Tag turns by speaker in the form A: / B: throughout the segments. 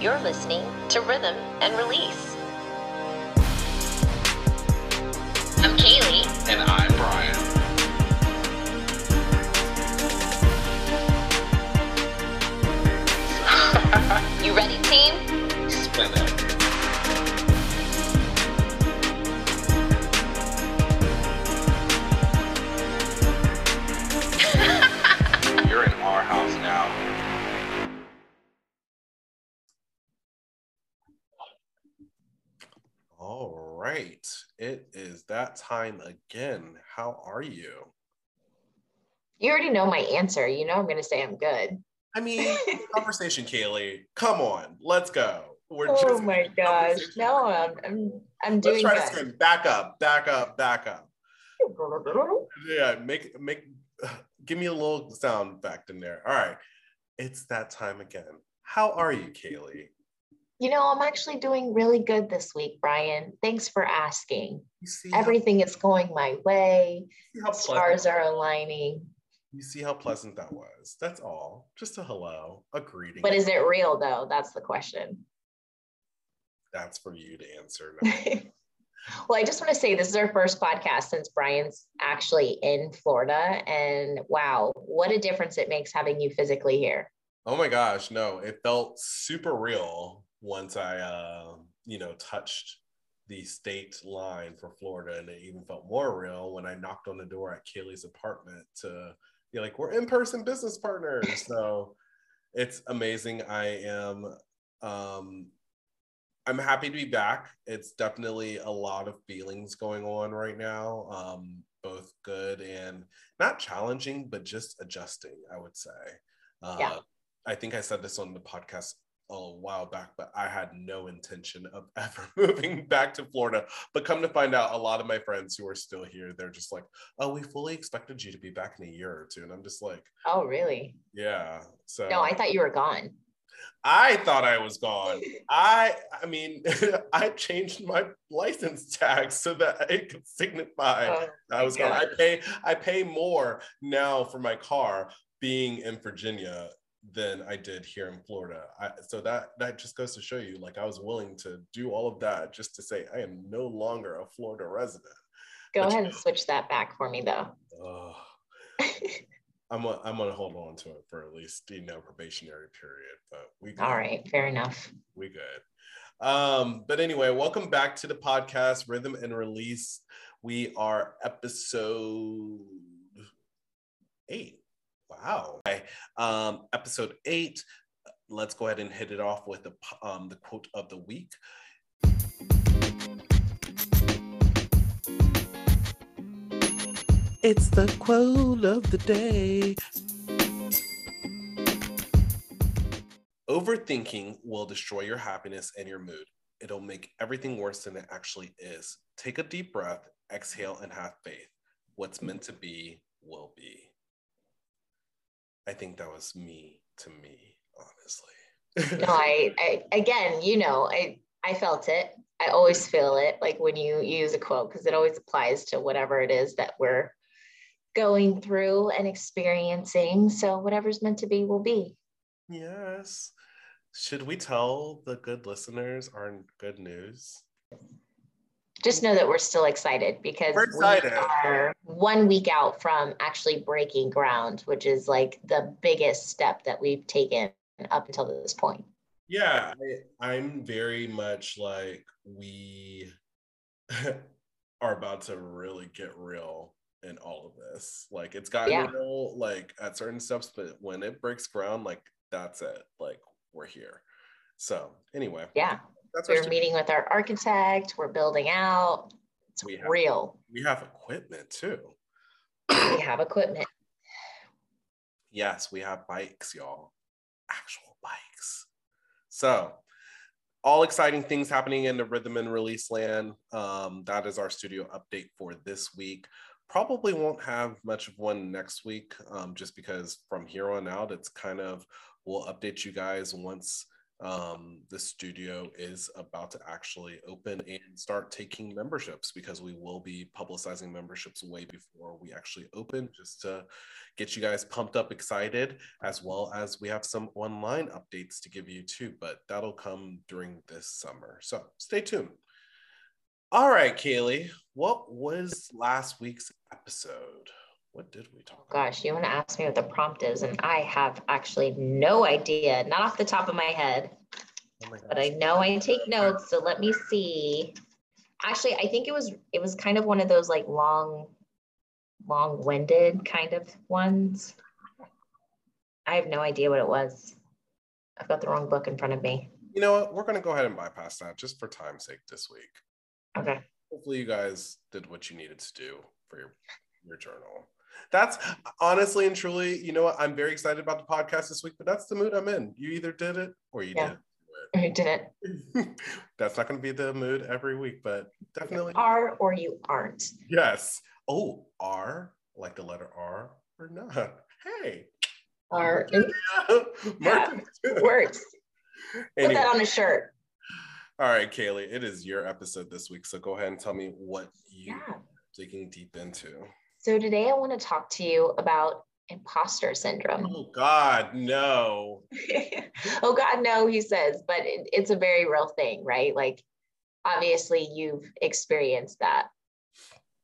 A: You're listening to Rhythm and Release. I'm Kaylee.
B: And I'm Brian.
A: You ready, team?
B: Spin it.
C: It is that time again. How are you?
D: You already know my answer. You know I'm going to say I'm good.
C: I mean, conversation, Kaylee. Come on, let's go. We're
D: Oh my gosh. No, I'm I'm, I'm
C: Let's
D: doing
C: try to
D: good.
C: scream. Back up, back up, back up. Yeah, make make give me a little sound effect in there. All right. It's that time again. How are you, Kaylee?
D: You know, I'm actually doing really good this week, Brian. Thanks for asking.
C: See how,
D: Everything is going my way. Stars are aligning.
C: you see how pleasant that was. That's all. Just a hello, a greeting.
D: But is it real though? That's the question.
C: That's for you to answer. No.
D: well, I just want to say this is our first podcast since Brian's actually in Florida. And wow, what a difference it makes having you physically here.
C: Oh my gosh, no, it felt super real once I, uh, you know, touched the state line for Florida, and it even felt more real when I knocked on the door at Kaylee's apartment to be like, "We're in-person business partners." so it's amazing. I am, um, I'm happy to be back. It's definitely a lot of feelings going on right now, um, both good and not challenging, but just adjusting. I would say. Uh,
D: Yeah.
C: I think I said this on the podcast a while back, but I had no intention of ever moving back to Florida. But come to find out, a lot of my friends who are still here, they're just like, "Oh, we fully expected you to be back in a year or two. and I'm just like,
D: Oh, really?
C: "Yeah." So
D: No, I thought you were gone.
C: I thought I was gone. I I mean, I changed my license tag so that it could signify
D: Oh,
C: I was gone. I pay I pay more now for my car being in Virginia than I did here in Florida. I, so that that just goes to show you, like I was willing to do all of that just to say I am no longer a Florida resident.
D: Go ahead and switch that back for me though.
C: Ugh. I'm gonna, I'm gonna hold on to it for at least you know probationary period, but we good.
D: All right, fair enough.
C: we good. Um, but anyway, welcome back to the podcast Rhythm and Release. We are episode eight. Wow. Okay. Um, episode eight. Let's go ahead and hit it off with the um, the quote of the week. It's the quote of the day. Overthinking will destroy your happiness and your mood. It'll make everything worse than it actually is. Take a deep breath, exhale, and have faith. What's meant to be will be. I think that was me to me, honestly.
D: No, I, I again, you know, I I felt it. I always feel it like when you use a quote because it always applies to whatever it is that we're going through and experiencing. So whatever's meant to be will be.
C: yes. Should we tell the good listeners our good news?
D: Just know that we're still excited because
C: We're excited.
D: we are one week out from actually breaking ground, which is like the biggest step that we've taken up until this point.
C: Yeah, I, I'm very much like we are about to really get real in all of this. Like it's gotten
D: Yeah.
C: real, like at certain steps, but when it breaks ground, like that's it. Like we're here. So anyway,
D: Yeah.
C: That's
D: We're meeting with our architect, we're building out. It's
C: We have-
D: real.
C: we have equipment too.
D: We have equipment.
C: Yes, we have bikes, y'all. Actual bikes. So, all exciting things happening in the rhythm and release land. Um, that is our studio update for this week. Probably won't have much of one next week, um, just because from here on out, it's kind of we'll update you guys once um, the studio is about to actually open and start taking memberships because we will be publicizing memberships way before we actually open just to get you guys pumped up excited as well as we have some online updates to give you too but that'll come during this summer. So stay tuned. All right kaylee what was last week's episode what did we talk
D: about? Gosh, you want to ask me what the prompt is, and I have actually no idea, not off the top of my head. Oh my but I know I take notes, so let me see. Actually, I think it was it was kind of one of those like long, long-winded kind of ones. I have no idea what it was. I've got the wrong book in front of me.
C: You know what? We're gonna go ahead and bypass that just for time's sake this week.
D: Okay.
C: Hopefully you guys did what you needed to do for your your journal that's honestly and truly, you know what? I'm very excited about the podcast this week, but that's the mood I'm in. You either did it or you yeah.
D: did You did
C: it. that's not going to be the mood every week, but definitely.
D: You are or you aren't.
C: Yes. Oh, are like the letter R or not? Hey.
D: R. yeah, works. Anyway. Put that on a shirt.
C: All right, Kaylee, it is your episode this week. So go ahead and tell me what you yeah. digging deep into.
D: So today I want to talk to you about imposter syndrome.
C: Oh God, no.
D: oh God, no, he says, but it, it's a very real thing, right? Like obviously you've experienced that.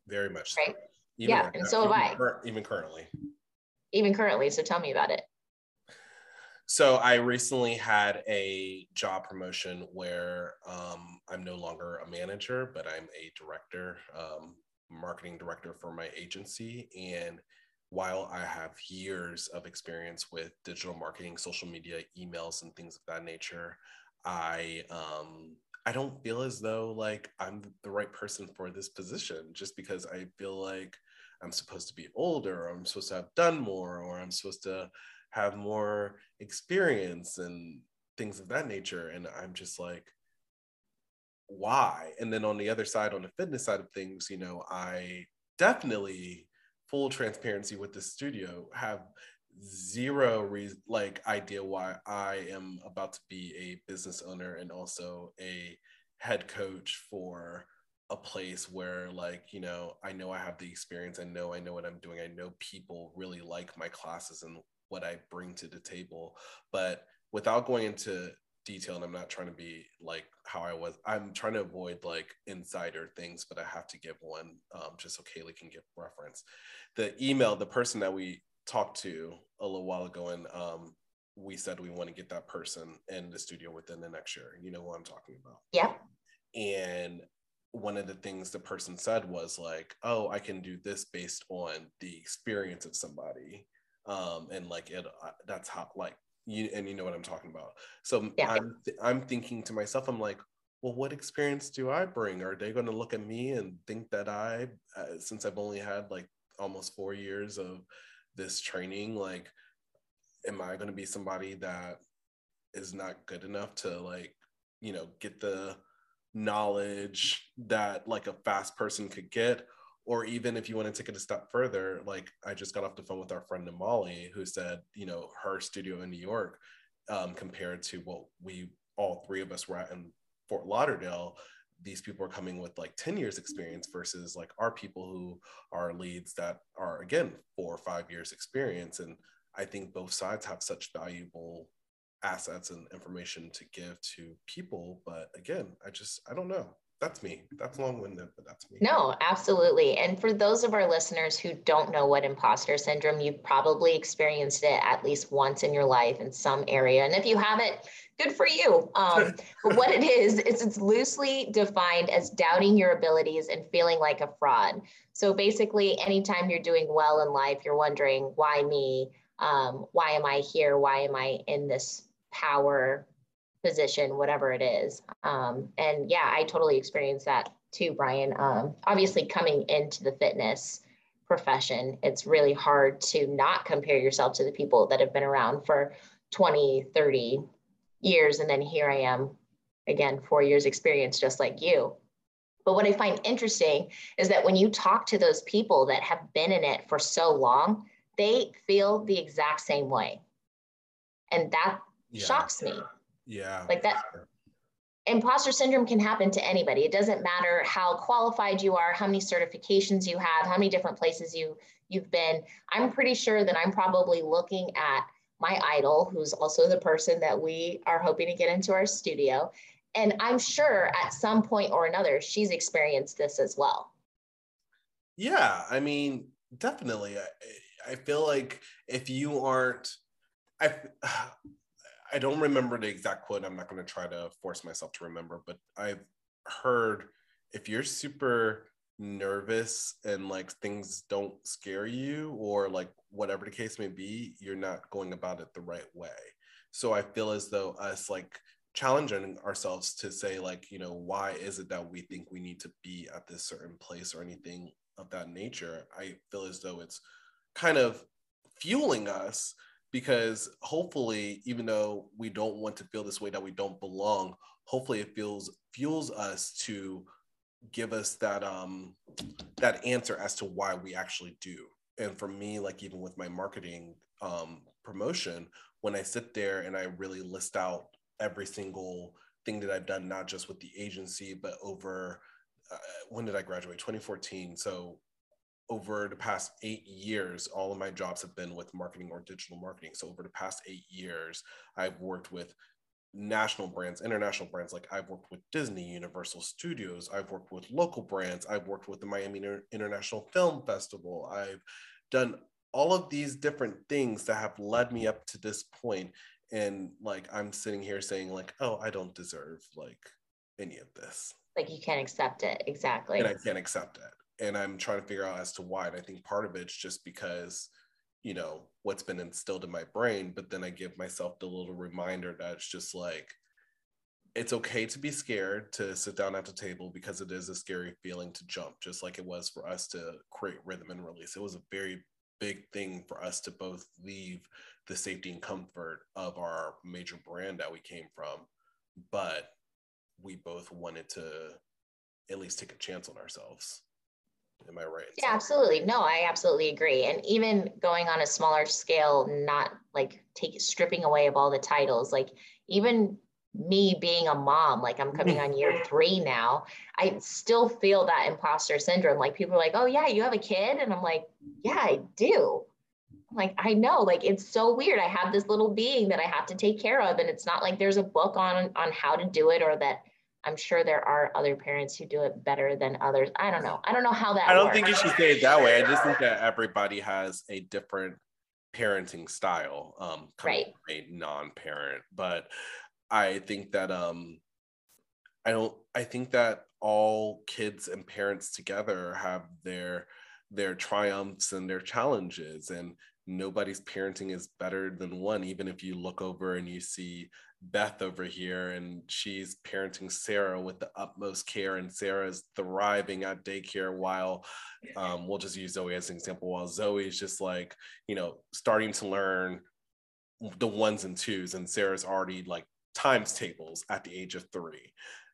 C: Very much.
D: Right. yeah. Right and now, so have I.
C: Cur- even currently.
D: Even currently. So tell me about it.
C: So I recently had a job promotion where um, I'm no longer a manager, but I'm a director. Um, marketing director for my agency. And while I have years of experience with digital marketing, social media, emails, and things of that nature, I um, I don't feel as though like I'm the right person for this position just because I feel like I'm supposed to be older, or I'm supposed to have done more, or I'm supposed to have more experience and things of that nature. And I'm just like, why? And then on the other side on the fitness side of things you know i definitely full transparency with the studio have zero re- like idea why i am about to be a business owner and also a head coach for a place where like you know i know i have the experience i know i know what i'm doing i know people really like my classes and what i bring to the table. But without going into detail and I'm not trying to be like how I was. I'm trying to avoid like insider things, but I have to give one um, just so Kaylee can give reference. The email, the person that we talked to a little while ago, and um, we said we want to get that person in the studio within the next year. You know what I'm talking about?
D: Yeah.
C: And one of the things the person said was like, "Oh, I can do this based on the experience of somebody." Um, and like it, uh, that's how like you and you know what I'm talking about. So yeah. I'm th- I'm thinking to myself, I'm like, well, what experience do I bring? Are they going to look at me and think that I, uh, since I've only had like almost four years of this training, like, am I going to be somebody that is not good enough to like, you know, get the knowledge that like a fast person could get? Or even if you want to take it a step further, like I just got off the phone with our friend Namali, who said, you know, her studio in New York, um, compared to what we all three of us were at in Fort Lauderdale, these people are coming with like 10 years experience versus like our people who are leads that are again four or five years experience. And I think both sides have such valuable assets and information to give to people. But again, I just, I don't know that's me. That's long winded, but that's me.
D: No, absolutely. And for those of our listeners who don't know what imposter syndrome, you've probably experienced it at least once in your life in some area. And if you haven't, good for you. Um, but what it is, is it's loosely defined as doubting your abilities and feeling like a fraud. So basically, anytime you're doing well in life, you're wondering, why me? Um, why am I here? Why am I in this power position, whatever it is. Um, and yeah, I totally experienced that too, Brian. Um, obviously, coming into the fitness profession, it's really hard to not compare yourself to the people that have been around for 20, 30 years. And then here I am, again, four years experience, just like you. But what I find interesting is that when you talk to those people that have been in it for so long, they feel the exact same way. And that yeah. shocks me
C: Yeah.
D: Like that imposter syndrome can happen to anybody. It doesn't matter how qualified you are, how many certifications you have, how many different places you you've been. I'm pretty sure that I'm probably looking at my idol, who's also the person that we are hoping to get into our studio. And I'm sure at some point or another, she's experienced this as well.
C: Yeah, I mean, definitely. I, I feel like if you aren't, I, I don't remember the exact quote. I'm not going to try to force myself to remember, but I've heard if you're super nervous and like things don't scare you or like whatever the case may be, you're not going about it the right way. So I feel as though us like challenging ourselves to say like, you know, why is it that we think we need to be at this certain place or anything of that nature? I feel as though it's kind of fueling us because hopefully even though we don't want to feel this way that we don't belong hopefully it feels fuels us to give us that um that answer as to why we actually do. And for me like even with my marketing um promotion when i sit there and i really list out every single thing that i've done not just with the agency but over uh, when did i graduate? 2014 so over the past eight years, all of my jobs have been with marketing or digital marketing. So over the past eight years, I've worked with national brands, international brands. Like I've worked with Disney, Universal Studios. I've worked with local brands. I've worked with the Miami International Film Festival. I've done all of these different things that have led me up to this point. And like I'm sitting here saying, like, oh, I don't deserve like any of this.
D: Like you can't accept it. Exactly.
C: And I can't accept it and I'm trying to figure out as to why. And I think part of it's just because, you know, what's been instilled in my brain. But then I give myself the little reminder that it's just like, it's okay to be scared to sit down at the table because it is a scary feeling to jump, just like it was for us to create rhythm and release. It was a very big thing for us to both leave the safety and comfort of our major brand that we came from, but we both wanted to at least take a chance on ourselves. Am I right?
D: Yeah, absolutely. No, I absolutely agree. And even going on a smaller scale, not like take stripping away of all the titles, like even me being a mom, like I'm coming on year three now, I still feel that imposter syndrome. Like people are like, oh, yeah, you have a kid. And I'm like, yeah, I do. I'm like, I know, like it's so weird. I have this little being that I have to take care of. And it's not like there's a book on on how to do it or that I'm sure there are other parents who do it better than others. I don't know. I don't know how that.
C: I don't
D: works.
C: think you should say it that way. I just think that everybody has a different parenting style. Um,
D: right.
C: A non-parent, but I think that um, I don't. I think that all kids and parents together have their their triumphs and their challenges and nobody's parenting is better than one even if you look over and you see Beth over here, and she's parenting Sarah with the utmost care, and Sarah is thriving at daycare while um, we'll just use Zoe as an example. While Zoe is just like, you know, starting to learn the ones and twos, and Sarah's already like times tables at the age of three.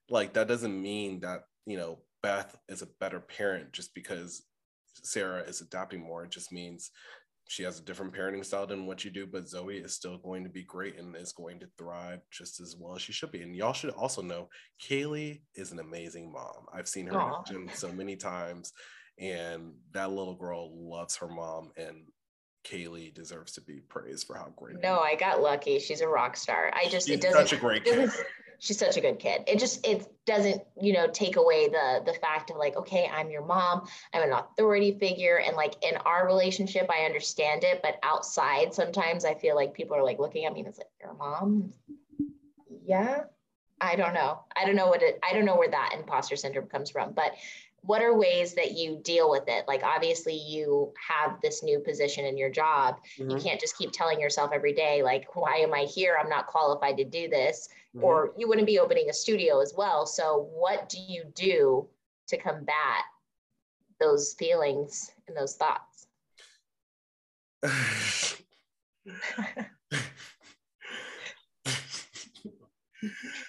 C: Like, that doesn't mean that, you know, Beth is a better parent just because Sarah is adapting more. It just means she has a different parenting style than what you do, but Zoe is still going to be great and is going to thrive just as well as she should be. And y'all should also know Kaylee is an amazing mom. I've seen her Aww. in the gym so many times, and that little girl loves her mom. And Kaylee deserves to be praised for how great.
D: No, I got lucky. She's a rock star. I just
C: She's
D: it doesn't.
C: Such a great kid
D: she's such a good kid. It just it doesn't, you know, take away the the fact of like, okay, I'm your mom, I'm an authority figure. And like in our relationship, I understand it. But outside, sometimes I feel like people are like looking at me and it's like, your mom? Yeah. I don't know. I don't know what it I don't know where that imposter syndrome comes from. But what are ways that you deal with it? Like obviously you have this new position in your job. Mm-hmm. you can't just keep telling yourself every day like why am i here? I'm not qualified to do this mm-hmm. or you wouldn't be opening a studio as well. So what do you do to combat those feelings and those thoughts?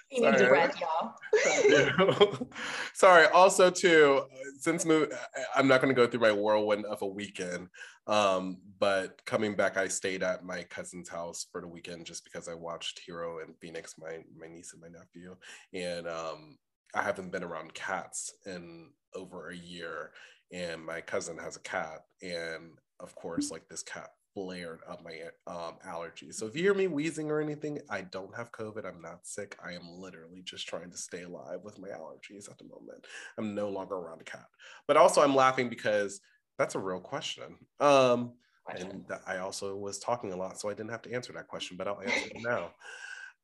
D: You need to breath y'all
C: Sorry. Also, too, since move, I'm not going to go through my whirlwind of a weekend. Um, but coming back, I stayed at my cousin's house for the weekend just because I watched Hero and Phoenix, my my niece and my nephew, and um, I haven't been around cats in over a year. And my cousin has a cat, and of course, like this cat flared up my um, allergies. So if you hear me wheezing or anything, I don't have COVID. I'm not sick. I am literally just trying to stay alive with my allergies at the moment. I'm no longer around a cat. But also, I'm laughing because that's a real question. Um, and I also was talking a lot, so I didn't have to answer that question, but I'll answer it now.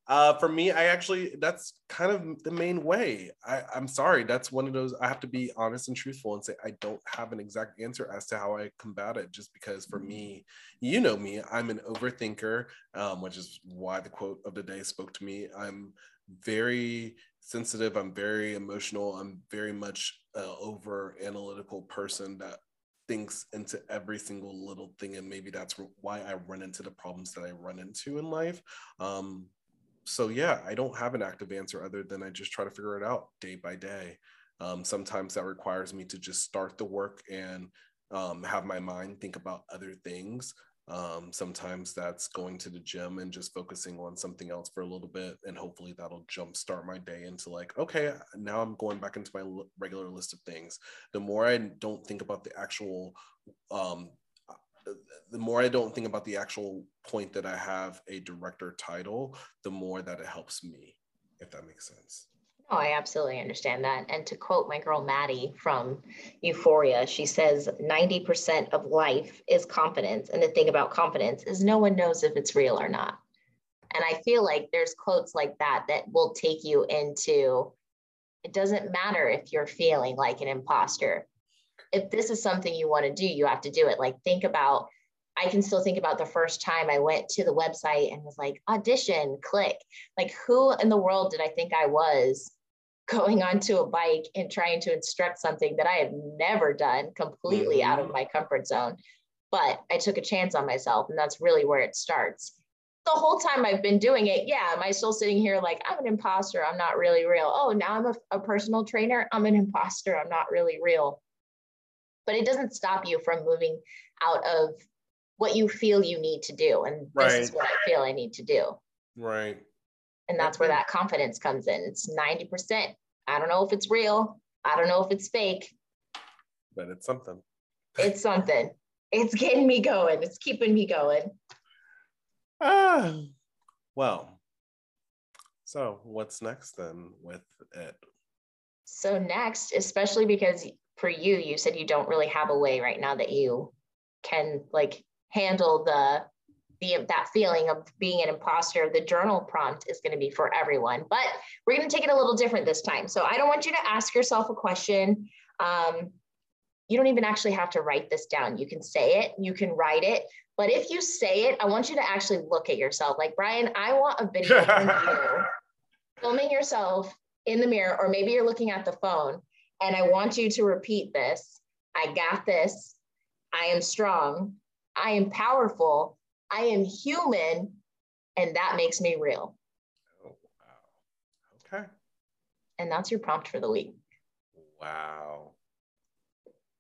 C: Uh, for me, I actually that's kind of the main way. I, I'm sorry, that's one of those I have to be honest and truthful and say I don't have an exact answer as to how I combat it. Just because for me, you know me, I'm an overthinker, um, which is why the quote of the day spoke to me. I'm very sensitive. I'm very emotional. I'm very much uh, over analytical person that thinks into every single little thing and maybe that's why i run into the problems that i run into in life um, so yeah, I don't have an active answer other than I just try to figure it out day by day. Um, sometimes that requires me to just start the work and um, have my mind think about other things. Um, sometimes that's going to the gym and just focusing on something else for a little bit, and hopefully that'll jumpstart my day into like, okay, now I'm going back into my regular list of things. The more I don't think about the actual um, the more I don't think about the actual point that I have a director title, the more that it helps me, if that makes sense.
D: Oh, I absolutely understand that. And to quote my girl Maddie from Euphoria, she says 90% of life is confidence. And the thing about confidence is no one knows if it's real or not. And I feel like there's quotes like that that will take you into it doesn't matter if you're feeling like an imposter if this is something you want to do, you have to do it. Like think about, I can still think about the first time I went to the website and was like, audition, click. Like who in the world did I think I was going onto a bike and trying to instruct something that I have never done completely mm-hmm. out of mm-hmm. my comfort zone? But I took a chance on myself, and that's really where it starts the whole time I've been doing it, yeah, am I still sitting here like I'm an imposter? I'm not really real. Oh, now I'm a, a, personal trainer. I'm an imposter. I'm not really real but it doesn't stop you from moving out of what you feel you need to do. And this is what I feel I need to do.
C: Right.
D: And that's where that confidence comes in. It's 90%. I don't know if it's real. I don't know if it's fake.
C: But it's something.
D: It's something. It's getting me going. It's keeping me going.
C: Ah, well. So what's next then with it?
D: So next, especially because for you, you said you don't really have a way right now that you can like handle the the that feeling of being an imposter. The journal prompt is going to be for everyone, but we're going to take it a little different this time. So I don't want you to ask yourself a question. Um, you don't even actually have to write this down. You can say it, you can write it. But if you say it, I want you to actually look at yourself. Like, Brian, I want a video from you filming yourself in the mirror, or maybe you're looking at the phone and I want you to repeat this I got this. I am strong. I am powerful. I am human. And that makes me real.
C: Oh, wow. Okay.
D: And that's your prompt for the week.
C: Wow.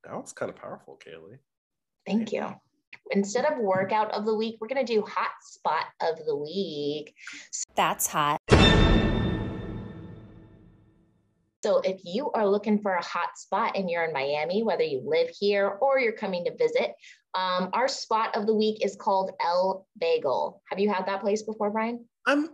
C: That was kind of powerful, Kaylee.
D: Thank you. Instead of workout of the week, we're going to do hot spot of the week.
A: That's hot.
D: So if you are looking for a hot spot and you're in Miami, whether you live here or you're coming to visit, um, our spot of the week is called El Bagel. Have you had that place before, Brian?
C: I'm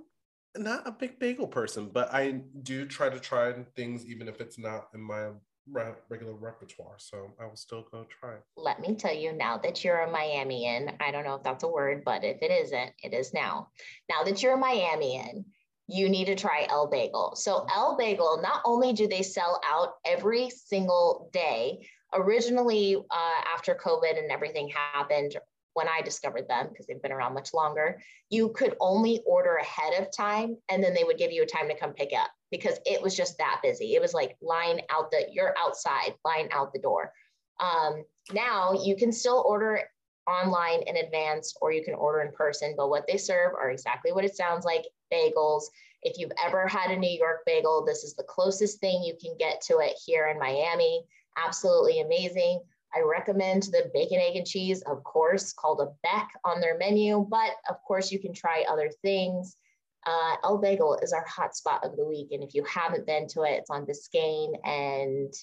C: not a big bagel person, but I do try to try things even if it's not in my regular repertoire. So I will still go try.
D: Let me tell you now that you're a Miamian, I don't know if that's a word, but if it isn't, it is now. Now that you're a Miamian, you need to try El Bagel. So, El Bagel, not only do they sell out every single day, originally uh, after COVID and everything happened, when I discovered them, because they've been around much longer, you could only order ahead of time and then they would give you a time to come pick up because it was just that busy. It was like line out the, you're outside, line out the door. Um, now you can still order online in advance or you can order in person, but what they serve are exactly what it sounds like bagels. If you've ever had a New York bagel, this is the closest thing you can get to it here in Miami. Absolutely amazing. I recommend the bacon, egg, and cheese, of course, called a Beck on their menu, but of course, you can try other things. Uh, El Bagel is our hotspot of the week. And if you haven't been to it, it's on Biscayne and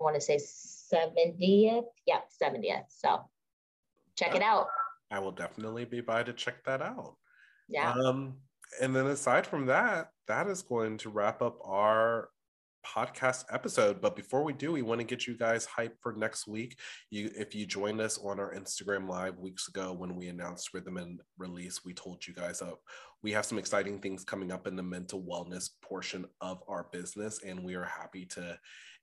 D: I want to say 70th. Yep, 70th. So check it out.
C: I will definitely be by to check that out.
D: Yeah.
C: Um, and then aside from that, that is going to wrap up our podcast episode. But before we do, we want to get you guys hyped for next week. You, if you joined us on our Instagram live weeks ago when we announced Rhythm and Release, we told you guys up. We have some exciting things coming up in the mental wellness portion of our business, and we are happy to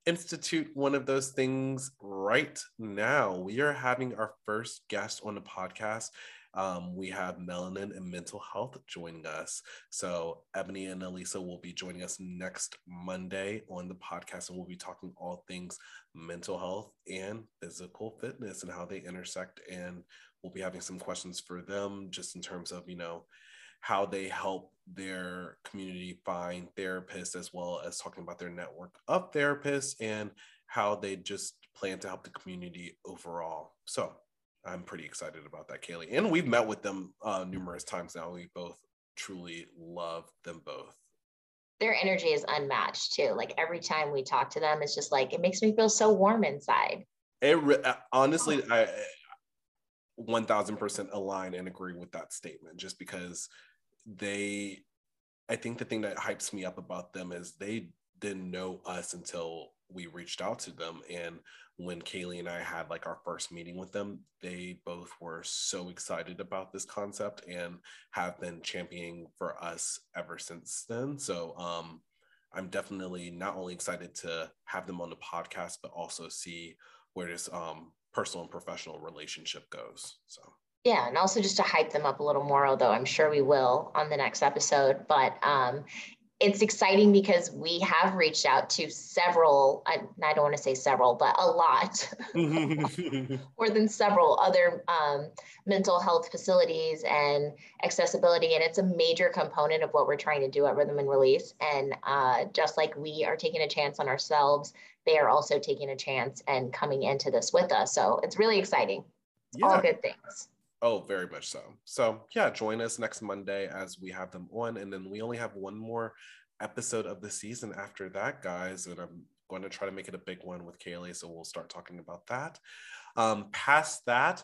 C: institute one of those things right now. We are having our first guest on the podcast. Um, we have melanin and mental health joining us. So Eboni and Elisa will be joining us next Monday on the podcast, and we'll be talking all things mental health and physical fitness and how they intersect. And we'll be having some questions for them just in terms of, you know, how they help their community find therapists as well as talking about their network of therapists and how they just plan to help the community overall. So I'm pretty excited about that, Kaylee. And we've met with them uh, numerous times now. We both truly love them both.
D: Their energy is unmatched too. Like every time we talk to them, it's just like it makes me feel so warm inside.
C: It re- uh, honestly, I 1000% align and agree with that statement just because they I think the thing that hypes me up about them is they didn't know us until we reached out to them. And when Kaylee and I had like our first meeting with them, they both were so excited about this concept and have been championing for us ever since then. So um, I'm definitely not only excited to have them on the podcast, but also see where this um, personal and professional relationship goes. So
D: yeah, and also just to hype them up a little more, although I'm sure we will on the next episode. But um, it's exciting because we have reached out to several, I, I don't want to say several, but a lot, more than several other um, mental health facilities and accessibility. And it's a major component of what we're trying to do at Rhythm and Release. And uh, just like we are taking a chance on ourselves, they are also taking a chance and coming into this with us. So it's really exciting. Yeah. All good things.
C: Oh, very much so. So, yeah, join us next Monday as we have them on. And then we only have one more episode of the season after that, guys. And I'm going to try to make it a big one with Kaylee. So, we'll start talking about that. Um, past that,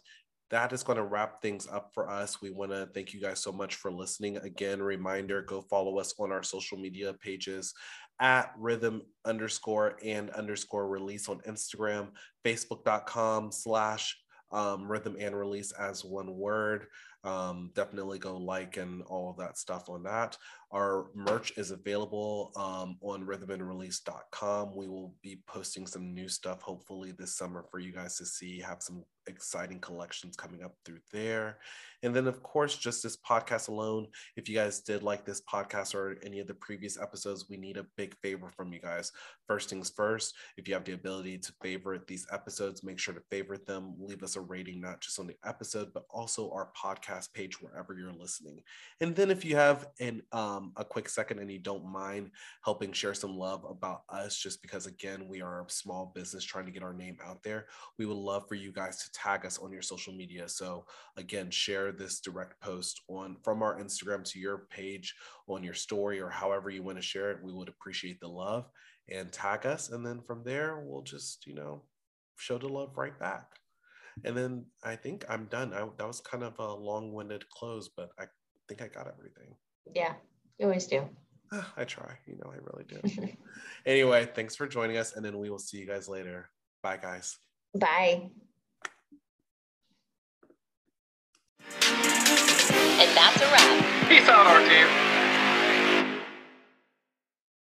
C: that is going to wrap things up for us. We want to thank you guys so much for listening. Again, reminder go follow us on our social media pages at rhythm underscore and underscore release on Instagram, facebook.com slash um, rhythm and release as one word. Um, definitely go like and all of that stuff on that. Our merch is available um, on rhythmandrelease.com. We will be posting some new stuff hopefully this summer for you guys to see, have some exciting collections coming up through there. And then, of course, just this podcast alone. If you guys did like this podcast or any of the previous episodes, we need a big favor from you guys. First things first, if you have the ability to favorite these episodes, make sure to favorite them. Leave us a rating, not just on the episode, but also our podcast page wherever you're listening. And then, if you have an um, a quick second and you don't mind helping share some love about us, just because again we are a small business trying to get our name out there, we would love for you guys to tag us on your social media. So again, share this direct post on from our Instagram to your page on your story or however you want to share it. We would appreciate the love and tag us. And then from there, we'll just, you know, show the love right back. And then I think I'm done. I, that was kind of a long winded close, but I think I got everything.
D: Yeah, you always do.
C: Ah, I try, you know, I really do. anyway, thanks for joining us. And then we will see you guys later. Bye, guys.
D: Bye.
A: And that's a wrap.
B: Peace out, our team.